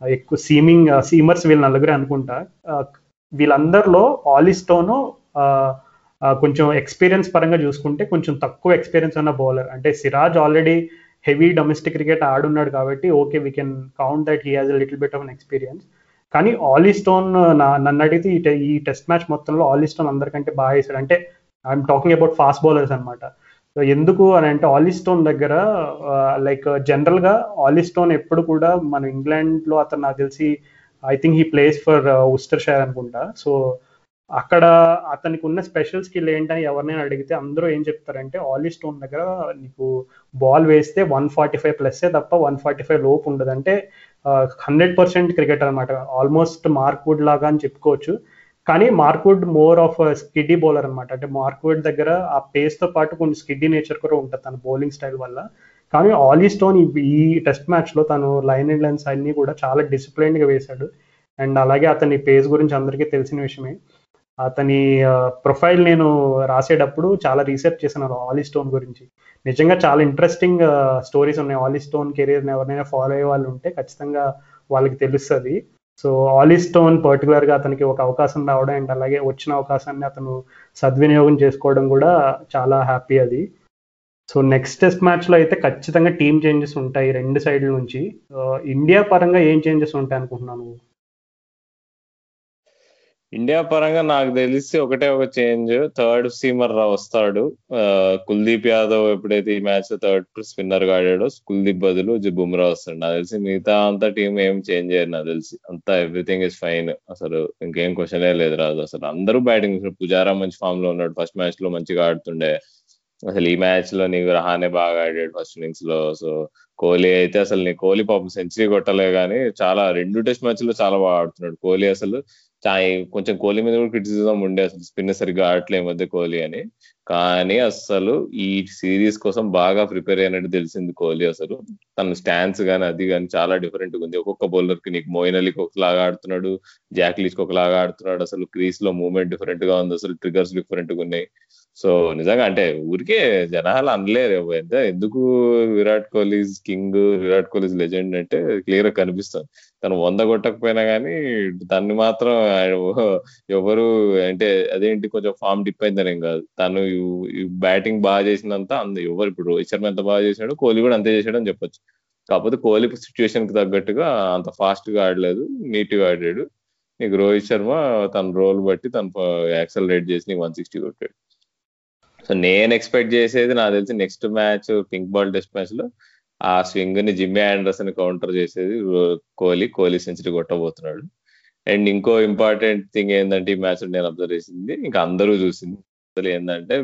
ఎక్కువ సీమింగ్ సీమర్స్ వీళ్ళు నలుగురు అనుకుంటా. వీళ్ళందరిలో ఆలీ స్టోన్ కొంచెం ఎక్స్పీరియన్స్ పరంగా చూసుకుంటే కొంచెం తక్కువ ఎక్స్పీరియన్స్ ఉన్న బౌలర్. అంటే Siraj already heavy domestic cricket ఆడున్నాడు కాబట్టి okay we can count that he has little bit of inexperience కానీ ఆలీ స్టోన్ నన్ను అడిగితే ఈ టెస్ట్ మ్యాచ్ మొత్తంలో ఆలీ స్టోన్ అందరికంటే బాగా వేసాడు. అంటే I'm talking about fast bowlers అనమాట ఎందుకు అని అంటే ఆలీ స్టోన్ దగ్గర లైక్ జనరల్గా ఆలీ స్టోన్ ఎప్పుడు కూడా మన ఇంగ్లాండ్లో అతను నాకు తెలిసి I think he plays for Worcestershire అనుకుంటా. సో అక్కడ అతనికి ఉన్న స్పెషల్ స్కిల్ ఏంటని ఎవరినైనా అడిగితే అందరూ ఏం చెప్తారంటే ఆలీ స్టోన్ దగ్గర నీకు బాల్ వేస్తే వన్ ఫార్టీ ఫైవ్ ప్లస్సే తప్ప వన్ ఫార్టీ ఫైవ్ లోపు ఉండదు. అంటే హండ్రెడ్ పర్సెంట్ క్రికెట్ అనమాట ఆల్మోస్ట్ మార్క్వుడ్ లాగా అని చెప్పుకోవచ్చు. కానీ Mark Wood more of skiddy bowler అనమాట అంటే మార్క్వుడ్ దగ్గర ఆ పేస్తో పాటు కొన్ని స్కిడ్డీ నేచర్ కూడా ఉంటుంది తన బౌలింగ్ స్టైల్ వల్ల. కానీ ఆలీ స్టోన్ ఈ టెస్ట్ మ్యాచ్లో తను లైన్ అండ్ లైన్స్ అన్ని కూడా చాలా డిసిప్లైన్గా వేశాడు. అండ్ అలాగే అతని పేస్ గురించి అందరికీ తెలిసిన విషయమే. అతని ప్రొఫైల్ నేను రాసేటప్పుడు చాలా రీసెర్చ్ చేశాను ఆలీ స్టోన్ గురించి. నిజంగా చాలా ఇంట్రెస్టింగ్ స్టోరీస్ ఉన్నాయి. ఆలీ స్టోన్ కెరీర్ని ఎవరైనా ఫాలో అయ్యే వాళ్ళు ఉంటే ఖచ్చితంగా వాళ్ళకి తెలుస్తుంది. సో ఆలీ స్టోన్ పర్టికులర్గా అతనికి ఒక అవకాశం రావడం అండ్ అలాగే వచ్చిన అవకాశాన్ని అతను సద్వినియోగం చేసుకోవడం కూడా చాలా హ్యాపీ అది. సో నెక్స్ట్ టెస్ట్ మ్యాచ్లో అయితే ఖచ్చితంగా టీమ్ చేంజెస్ ఉంటాయి రెండు సైడ్ల నుంచి. ఇండియా పరంగా ఏం చేంజెస్ ఉంటాయి అనుకుంటున్నాను ఇండియా పరంగా నాకు తెలిసి ఒకటే ఒక చేంజ్ థర్డ్ సీమర్ రా వస్తాడు. కుల్దీప్ యాదవ్ ఎప్పుడైతే ఈ మ్యాచ్ థర్డ్ స్పిన్నర్గా ఆడాడో కుల్దీప్ బదులు బుమ్రా వస్తాడు. నాకు తెలిసి మిగతా అంతా టీం ఏం చేంజ్ చేయరు నాకు తెలిసి. అంతా ఎవ్రీథింగ్ ఇస్ ఫైన్ అసలు ఇంకేం క్వశ్చనే లేదు రాదు అసలు అందరూ బ్యాటింగ్ పుజారా మంచి ఫామ్లో ఉన్నాడు. ఫస్ట్ మ్యాచ్లో మంచిగా ఆడుతుండే. అసలు ఈ మ్యాచ్లో నీకు రహానే బాగా ఆడాడు ఫస్ట్ ఇన్నింగ్స్లో. సో కోహ్లీ అయితే అసలు నీ కోహ్లీ పాపం సెంచరీ కొట్టలే కానీ చాలా రెండు టెస్ట్ మ్యాచ్లో చాలా బాగా ఆడుతున్నాడు కోహ్లీ అసలు. కొంచెం కోహ్లీ మీద కూడా క్రిటిసిజం ఉండే అసలు స్పిన్ సరిగ్గా ఆడట్లే మధ్య కోహ్లీ అని. కానీ అసలు ఈ సిరీస్ కోసం బాగా ప్రిపేర్ అయినట్టు తెలిసింది కోహ్లీ అసలు. తన స్టాన్స్ కానీ అది కానీ చాలా డిఫరెంట్ ఉంది ఒక్కొక్క బౌలర్కి నీకు మోయిన్ అలీకి ఒకలాగా ఆడుతున్నాడు జాక్ ఒకలాగా ఆడుతున్నాడు. అసలు క్రీస్లో మూవ్మెంట్ డిఫరెంట్గా ఉంది అసలు ట్రిగర్స్ డిఫరెంట్గా ఉన్నాయి సో నిజంగా అంటే ఊరికే జనాలు అనలేరు ఎందుకు విరాట్ కోహ్లీ కింగ్ విరాట్ కోహ్లీ లెజెండ్ అంటే క్లియర్గా కనిపిస్తుంది. తను వంద కొట్టకపోయినా కానీ తన్ని మాత్రం ఎవరు అంటే అదేంటి కొంచెం ఫామ్ డిప్ అయిందనేం కాదు. తను బ్యాటింగ్ బాగా చేసినంత అంత ఎవరు ఇప్పుడు రోహిత్ శర్మ ఎంత బాగా చేశాడు కోహ్లీ కూడా అంతే చేశాడు అని చెప్పొచ్చు. కాకపోతే కోహ్లీ సిచ్యువేషన్కి తగ్గట్టుగా అంత ఫాస్ట్గా ఆడలేదు నీట్గా ఆడాడు. నీకు రోహిత్ శర్మ తన రోల్ బట్టి తను యాక్సలరేట్ చేసి నీకు వన్ సిక్స్టీ కొట్టాడు. సో నేను ఎక్స్పెక్ట్ చేసేది నాకు తెలిసి next match pink ball test మ్యాచ్లో ఆ స్వింగ్ని జిమ్మి ఆండర్సన్ కౌంటర్ చేసేది కోహ్లీ. కోహ్లీ సెంచరీ కొట్టబోతున్నాడు. అండ్ ఇంకో ఇంపార్టెంట్ థింగ్ ఏంటంటే ఈ మ్యాచ్ నేను అబ్జర్వ్ చేసింది ఇంకా అందరూ చూసింది. అసలు ఏంటంటే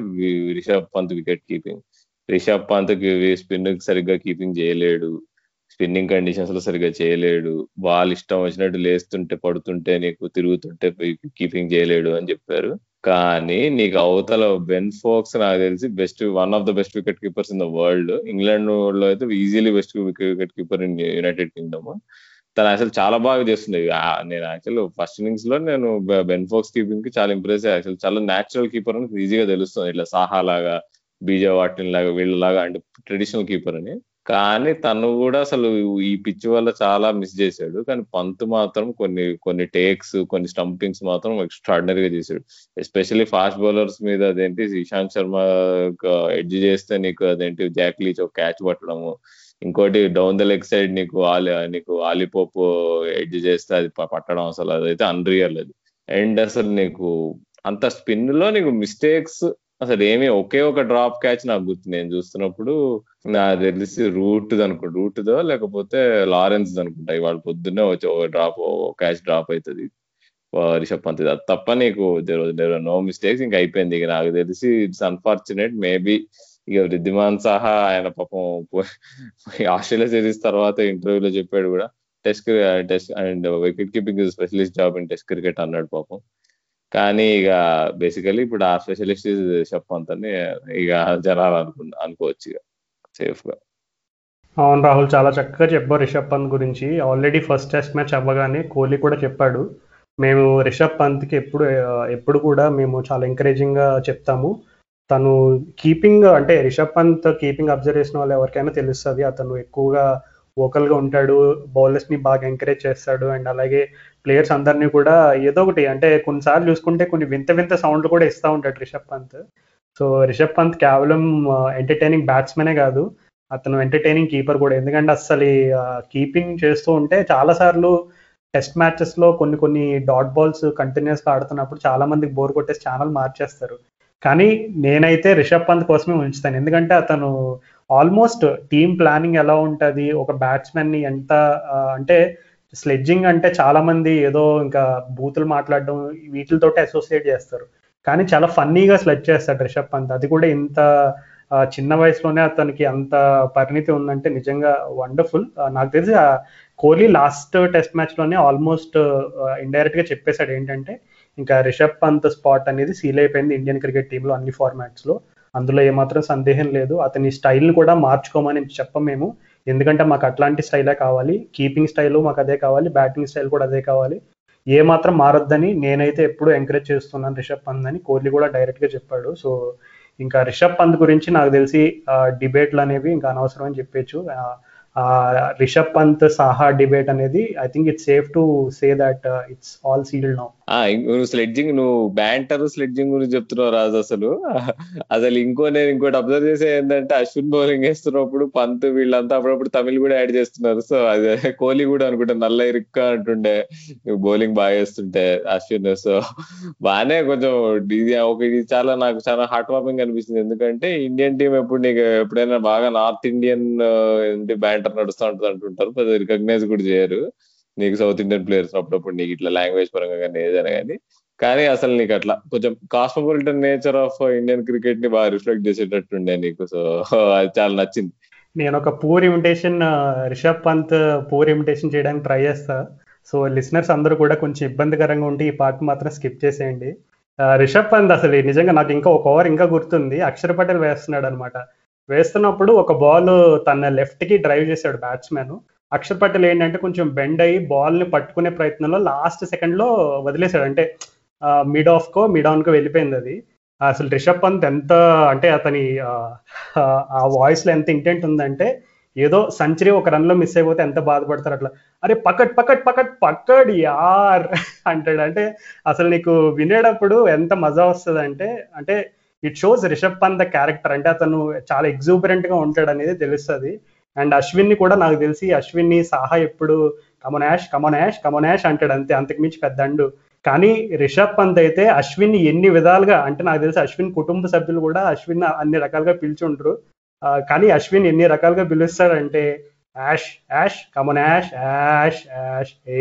Rishabh Pant wicket keeping. Rishabh Pant spin సరిగ్గా కీపింగ్ చేయలేడు. స్పిన్నింగ్ కండిషన్స్లో సరిగ్గా చేయలేడు. బాల్ ఇష్టం వచ్చినట్టు లేస్తుంటే పడుతుంటే నీకు తిరుగుతుంటే కీపింగ్ చేయలేడు అని చెప్పారు. కానీ నీకు అవతల బెన్ ఫోక్స్ నాకు తెలిసి best one of the best wicket keepers in the world ఇంగ్లాండ్లో అయితే easily best wicket keeper in United Kingdom తను అసలు చాలా బాగా చేస్తుంది నేను యాక్చువల్ ఫస్ట్ ఇన్నింగ్స్లో నేను బెన్ ఫోక్స్ కీపింగ్కి చాలా ఇంప్రెస్ యాక్చువల్ చాలా నేచురల్ కీపర్ అని ఈజీగా తెలుస్తుంది. ఇట్లా సాహా లాగా బీజే వాటిన్ లాగా వీళ్ళలాగా అంటే ట్రెడిషనల్ కీపర్ అని. కానీ తను కూడా అసలు ఈ పిచ్ వల్ల చాలా మిస్ చేశాడు. కానీ పంత్ మాత్రం కొన్ని కొన్ని టేక్స్ కొన్ని స్టంపింగ్స్ మాత్రం ఎక్స్ట్రాడినరీగా చేశాడు. ఎస్పెషల్లీ ఫాస్ట్ బౌలర్స్ మీద అదేంటి ఇషాంత్ శర్మ ఎడ్జ్ చేస్తే నీకు అదేంటి జాక్ లీచ్ ఒక క్యాచ్ పట్టడము. ఇంకోటి డౌన్ ద లెగ్ సైడ్ నీకు ఆలి నీకు ఆలిపోపు ఎడ్జ్ చేస్తే అది పట్టడం అసలు అదైతే అన్రియల్ అది. అండ్ అసలు నీకు అంత స్పిన్లో నీకు మిస్టేక్స్ అసలు ఏమి ఒకే ఒక డ్రాప్ క్యాచ్ నాకు గుర్తు. నేను చూస్తున్నప్పుడు నాకు తెలిసి రూట్ అనుకుంటా. రూట్ దో లేకపోతే లారెన్స్ అనుకుంటా. ఇవాళ పొద్దున్నే వచ్చి ఒక డ్రాప్ క్యాచ్ డ్రాప్ అవుతుంది రిషబ్ పంత్ అది తప్ప నీకు నో మిస్టేక్స్ ఇంకా అయిపోయింది. ఇక నాకు తెలిసి ఇట్స్ అన్ఫార్చునేట్ మేబీ ఇక రిద్దిమాన్ సహా ఆయన పాపం ఆస్ట్రేలియా సిరీస్ తర్వాత ఇంటర్వ్యూలో చెప్పాడు కూడా. Test test and wicket keeping specialist job in test cricket అన్నాడు పాపం. కానీ ఇక బేసికలీ ఇప్పుడు ఆ స్పెషలిస్ట్ చెప్పంతని ఇక జనాలు అనుకు అనుకోవచ్చు ఇక సేఫ్గా. అవును రాహుల్ చాలా చక్కగా చెప్పారు రిషబ్ పంత్ గురించి. ఆల్రెడీ ఫస్ట్ టెస్ట్ మ్యాచ్ అవ్వగానే కోహ్లీ కూడా చెప్పాడు. మేము రిషబ్ పంత్కి ఎప్పుడు ఎప్పుడు కూడా మేము చాలా ఎంకరేజింగ్గా చెప్తాము. తను కీపింగ్ అంటే రిషబ్ పంత్ కీపింగ్ అబ్జర్వ్ చేసిన వాళ్ళు ఎవరికైనా తెలుస్తుంది. అతను ఎక్కువగా వోకల్గా ఉంటాడు. బౌలర్స్ని బాగా ఎంకరేజ్ చేస్తాడు. అండ్ అలాగే ప్లేయర్స్ అందరినీ కూడా ఏదో ఒకటి అంటే కొన్నిసార్లు చూసుకుంటే కొన్ని వింత వింత సౌండ్లు కూడా ఇస్తూ ఉంటాడు రిషబ్ పంత్. సో రిషబ్ పంత్ కేవలం ఎంటర్టైనింగ్ బ్యాట్స్మెనే కాదు అతను ఎంటర్టైనింగ్ కీపర్ కూడా. ఎందుకంటే అస్సలు కీపింగ్ చేస్తూ ఉంటే చాలాసార్లు టెస్ట్ మ్యాచెస్లో కొన్ని కొన్ని డాట్ బాల్స్ కంటిన్యూస్గా ఆడుతున్నప్పుడు చాలామందికి బోర్ కొట్టేసి ఛానల్ మార్చేస్తారు. కానీ నేనైతే రిషబ్ పంత్ కోసమే ఉంచుతాను ఎందుకంటే అతను ఆల్మోస్ట్ టీమ్ ప్లానింగ్ ఎలా ఉంటుంది ఒక బ్యాట్స్మెన్ని ఎంత అంటే స్లెడ్జింగ్ అంటే చాలా మంది ఏదో ఇంకా బూతులు మాట్లాడడం వీటితోటి అసోసియేట్ చేస్తారు. కానీ చాలా ఫన్నీగా స్లెడ్జ్ చేస్తాడు రిషబ్ పంత్. అది కూడా ఇంత చిన్న వయసులోనే అతనికి అంత పరిణితి ఉందంటే నిజంగా వండర్ఫుల్ నాకు తెలిసి కోహ్లీ లాస్ట్ టెస్ట్ మ్యాచ్లోనే ఆల్మోస్ట్ ఇండైరెక్ట్గా చెప్పేశాడు ఏంటంటే ఇంకా రిషబ్ పంత్ స్పాట్ అనేది సీల్ అయిపోయింది ఇండియన్ క్రికెట్ టీంలో అన్ని ఫార్మాట్స్లో. అందులో ఏమాత్రం సందేహం లేదు. అతని స్టైల్ని కూడా మార్చుకోమని చెప్పం మేము. ఎందుకంటే మాకు అట్లాంటి స్టైలే కావాలి. కీపింగ్ స్టైల్ మాకు అదే కావాలి. బ్యాటింగ్ స్టైల్ కూడా అదే కావాలి. ఏ మాత్రం మారొద్దని నేనైతే ఎప్పుడు ఎంకరేజ్ చేస్తున్నాను రిషబ్ పంత్ అని. కోహ్లీ కూడా డైరెక్ట్గా చెప్పాడు. సో ఇంకా రిషబ్ పంత్ గురించి నాకు తెలిసి డిబేట్లు అనేవి ఇంకా అనవసరం అని చెప్పచ్చు రిషబ్ పంత్ సాహా డిబేట్ అనేది I think it's safe to say that it's all sealed now నువ్వు స్లెడ్జింగ్ నువ్వు బ్యాంటర్ స్లెడ్జింగ్ గురించి చెప్తున్నావు రాజు అసలు. అసలు ఇంకో నేను ఇంకోటి అబ్జర్వ్ చేసే ఏంటంటే అశ్విన్ బౌలింగ్ వేస్తున్నప్పుడు పంత్ వీళ్ళంతా అప్పుడప్పుడు తమిళ్ కూడా యాడ్ చేస్తున్నారు. సో అదే కోహ్లీ కూడా అనుకుంటా నల్ల ఇరుక్క అంటుండే. బౌలింగ్ బాగా వేస్తుంటే అశ్విన్ సో బాగానే కొంచెం ఇది ఒక ఇది చాలా నాకు చాలా హార్ట్ వార్మింగ్ అనిపిస్తుంది. ఎందుకంటే ఇండియన్ టీం ఎప్పుడు నీకు ఎప్పుడైనా బాగా నార్త్ ఇండియన్ బ్యాంటర్ నడుస్తూ ఉంటుంది అంటుంటారు. పెద్ద రికగ్నైజ్ కూడా చేయరు. నీకు సౌత్ ఇండియన్ ప్లేయర్స్ అప్పుడప్పుడు నీకు ఇట్లా లాంగ్వేజ్ పరంగా కానీ ఏదైనా కానీ. కానీ అసలు నీకు అట్లా కొంచెం కాస్మోపాలిటన్ నేచర్ ఆఫ్ ఇండియన్ క్రికెట్ని బాగా రిఫ్లెక్ట్ చేసేటట్టుండే నీకు. సో అది చాలా నచ్చింది. నేను ఒక poor imitation Rishabh Pant poor imitation చేయడానికి ట్రై చేస్తా. సో లిసనర్స్ అందరూ కూడా కొంచెం ఇబ్బందికరంగా ఉంటే ఈ పార్ట్ మాత్రం స్కిప్ చేసేయండి. రిషబ్ పంత్ అసలు నిజంగా నాకు ఇంకా ఒక ఓవర్ ఇంకా గుర్తుంది. అక్షర్ పటేల్ వేస్తున్నాడు అనమాట వేస్తున్నప్పుడు ఒక బాల్ తన లెఫ్ట్కి డ్రైవ్ చేశాడు బ్యాట్స్మెన్ అక్షర్ పటేల్ ఏంటంటే కొంచెం బెండ్ అయ్యి బాల్ని పట్టుకునే ప్రయత్నంలో లాస్ట్ సెకండ్లో వదిలేశాడు. అంటే మిడ్ ఆఫ్ కో మిడ్ ఆన్కో వెళ్ళిపోయింది అది. అసలు రిషబ్ పంత్ ఎంత అంటే అతని ఆ వాయిస్లో ఎంత ఇంటెంట్ ఉందంటే ఏదో సెంచరీ ఒక రన్లో మిస్ అయిపోతే ఎంత బాధపడతారు అట్లా. అరే పకట్ పకట్ పకట్ పక్కడ్ యార్ అంటాడు. అంటే అసలు నీకు వినేటప్పుడు ఎంత మజా వస్తుంది అంటే అంటే it shows Rishabh Pant the character అంటే అతను చాలా ఎగ్జూబరెంట్గా ఉంటాడు అనేది తెలుస్తుంది. అండ్ అశ్విన్ని కూడా నాకు తెలిసి అశ్విన్ని సాహా ఎప్పుడు come on Ash come on Ash come on Ash అంటాడు అంతే అంతకు మించి పెద్ద అండు. కానీ రిషబ్ పంత్ అయితే అశ్విన్ ఎన్ని విధాలుగా అంటే నాకు తెలిసి అశ్విన్ కుటుంబ సభ్యులు కూడా అశ్విన్ అన్ని రకాలుగా పిలిచుంటారు కానీ అశ్విన్ ఎన్ని రకాలుగా పిలుస్తాడంటే Ash Ash come on Ash Ash Ash ఏ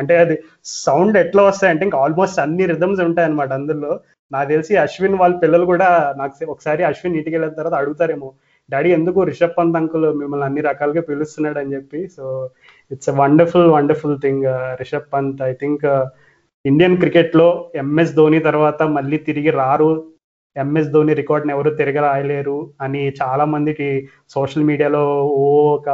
అంటే అది సౌండ్ ఎట్లా వస్తాయంటే ఇంకా ఆల్మోస్ట్ అన్ని రిథమ్స్ ఉంటాయి అనమాట అందులో. నాకు తెలిసి అశ్విన్ వాళ్ళ పిల్లలు కూడా నాకు ఒకసారి అశ్విన్ ఇంటికి వెళ్ళిన తర్వాత అడుగుతారేమో డాడీ ఎందుకు రిషబ్ పంత్ అంకుల్ మిమ్మల్ని అన్ని రకాలుగా పిలుస్తున్నాడు అని చెప్పి. So it's a wonderful wonderful thing Rishabh Pant. I think Indian క్రికెట్లో ఎంఎస్ ధోని తర్వాత మళ్ళీ తిరిగి రారు. ఎంఎస్ ధోని రికార్డ్ని ఎవరు తిరిగి రాయలేరు అని చాలా మందికి సోషల్ మీడియాలో ఓ ఒక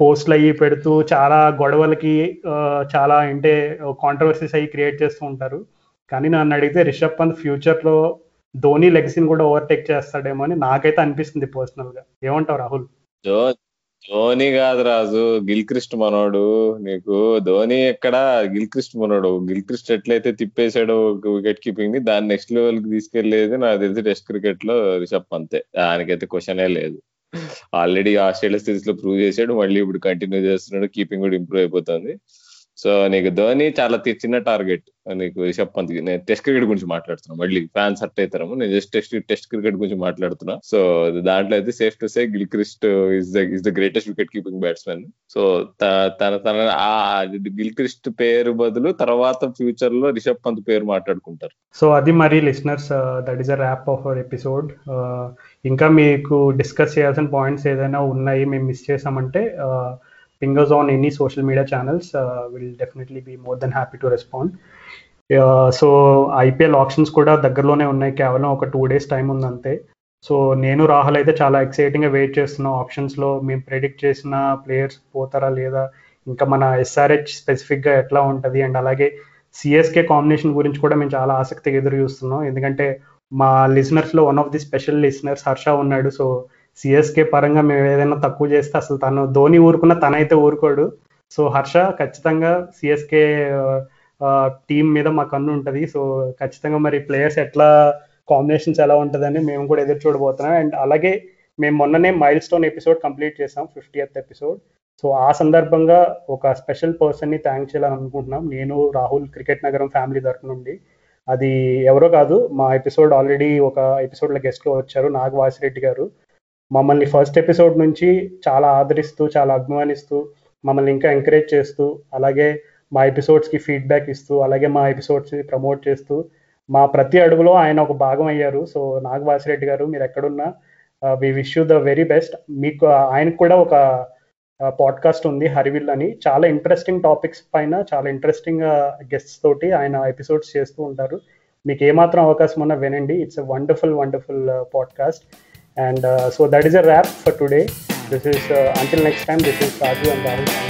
పోస్ట్లు అయ్యి పెడుతూ చాలా గొడవలకి uh, చాలా అంటే uh, కాంట్రవర్సీస్ అయ్యి క్రియేట్ చేస్తూ ఉంటారు. కానీ నన్ను అడిగితే రిషబ్ పంత్ ఫ్యూచర్లో ధోని లెగసీని కూడా ఓవర్టేక్ చేస్తాడేమో అని నాకైతే అనిపిస్తుంది పర్సనల్గా ఏమంటావు రాహుల్? ధోని కాదు రాజు గిల్క్రిస్ట్ మనోడు. నీకు ధోని ఎక్కడ? గిల్క్రిస్ట్ మనోడు. గిల్క్రిస్ట్ ఎట్లయితే తిప్పేశాడో వికెట్ కీపింగ్ని దాన్ని నెక్స్ట్ లెవెల్కి తీసుకెళ్ళేది నాకు తెలిసి టెస్ట్ క్రికెట్లో రిషబ్ అంతే దానికైతే క్వశ్చనే లేదు. ఆల్రెడీ ఆస్ట్రేలియా సిరీస్లో ప్రూవ్ చేశాడు. మళ్ళీ ఇప్పుడు కంటిన్యూ చేస్తున్నాడు. కీపింగ్ కూడా ఇంప్రూవ్ అయిపోతుంది. సో నీకు ధోని చాలా చిన్న టార్గెట్. నీకు రిషబ్ పంత్ నేను టెస్ట్ క్రికెట్ గురించి మాట్లాడుతున్నా. మళ్ళీ ఫ్యాన్స్ హర్ట్ అవుతాము నేను జస్ట్ టెస్ట్ టెస్ట్ క్రికెట్ గురించి మాట్లాడుతున్నా. సో దాంట్లో అయితే safe to say Gilchrist is the is the greatest wicket keeping batsmen so తన తన ఆ గిల్ క్రిస్ట్ పేరు బదులు తర్వాత ఫ్యూచర్లో రిషబ్ పంత్ పేరు మాట్లాడుకుంటారు. సో అది మరి listeners that is a wrap of our episode ఇంకా మీకు డిస్కస్ చేయాల్సిన పాయింట్స్ ఏదైనా ఉన్నాయి మేము మిస్ చేసామంటే uh, fingers on any social media channels uh, will definitely be more than happy to respond. So IPL options కూడా దగ్గరలోనే ఉన్నాయి. కేవలం ఒక టూ డేస్ టైం ఉంది అంతే. సో నేను రాహుల్ అయితే చాలా ఎక్సైటింగ్గా వెయిట్ చేస్తున్నాం ఆప్షన్స్లో మేము ప్రెడిక్ట్ చేసిన ప్లేయర్స్ పోతారా లేదా ఇంకా మన ఎస్ఆర్హెచ్ స్పెసిఫిక్గా ఎట్లా ఉంటుంది? అండ్ అలాగే సిఎస్కే కాంబినేషన్ గురించి కూడా మేము చాలా ఆసక్తిగా ఎదురు చూస్తున్నాం. ఎందుకంటే మా లిసనర్స్లో one of the special listeners Harsha ఉన్నాడు. సో సిఎస్కే పరంగా మేము ఏదైనా తక్కువ చేస్తే అసలు తను ధోని ఊరుకున్న తనైతే ఊరుకోడు. సో హర్ష ఖచ్చితంగా సిఎస్కే టీం మీద మా కన్ను ఉంటుంది. సో ఖచ్చితంగా మరి ప్లేయర్స్ ఎట్లా కాంబినేషన్స్ ఎలా ఉంటుందని మేము కూడా ఎదురు చూడబోతున్నాం. అండ్ అలాగే మేము మొన్ననే మైల్ స్టోన్ ఎపిసోడ్ కంప్లీట్ చేసాం ఫిఫ్టీయత్ ఎపిసోడ్. సో ఆ సందర్భంగా ఒక స్పెషల్ పర్సన్ని థ్యాంక్ చేయాలని అనుకుంటున్నాం నేను రాహుల్ క్రికెట్ నగరం ఫ్యామిలీ తరఫు నుండి. అది ఎవరో కాదు మా ఎపిసోడ్ ఆల్రెడీ ఒక ఎపిసోడ్లో గెస్ట్లో వచ్చారు నాగ వాసిరెడ్డి గారు. మమ్మల్ని ఫస్ట్ ఎపిసోడ్ నుంచి చాలా ఆదరిస్తూ చాలా అభిమానిస్తూ మమ్మల్ని ఇంకా ఎంకరేజ్ చేస్తూ అలాగే మా ఎపిసోడ్స్కి ఫీడ్బ్యాక్ ఇస్తూ అలాగే మా ఎపిసోడ్స్ ప్రమోట్ చేస్తూ మా ప్రతి అడుగులో ఆయన ఒక భాగం అయ్యారు. సో నాగవాసిరెడ్డి గారు మీరు ఎక్కడున్నా we wish you the very best మీకు uh, ఆయనకు కూడా ఒక uh, పాడ్కాస్ట్ ఉంది హరివిల్ అని. చాలా ఇంట్రెస్టింగ్ టాపిక్స్ పైన చాలా ఇంట్రెస్టింగ్ గెస్ట్స్ uh, తోటి ఆయన ఎపిసోడ్స్ చేస్తూ ఉంటారు. మీకు ఏమాత్రం అవకాశం ఉన్నా వినండి. It's a wonderful wonderful podcast And uh, so that is a wrap for today. This is uh, until next time. This is Raju and Rahul.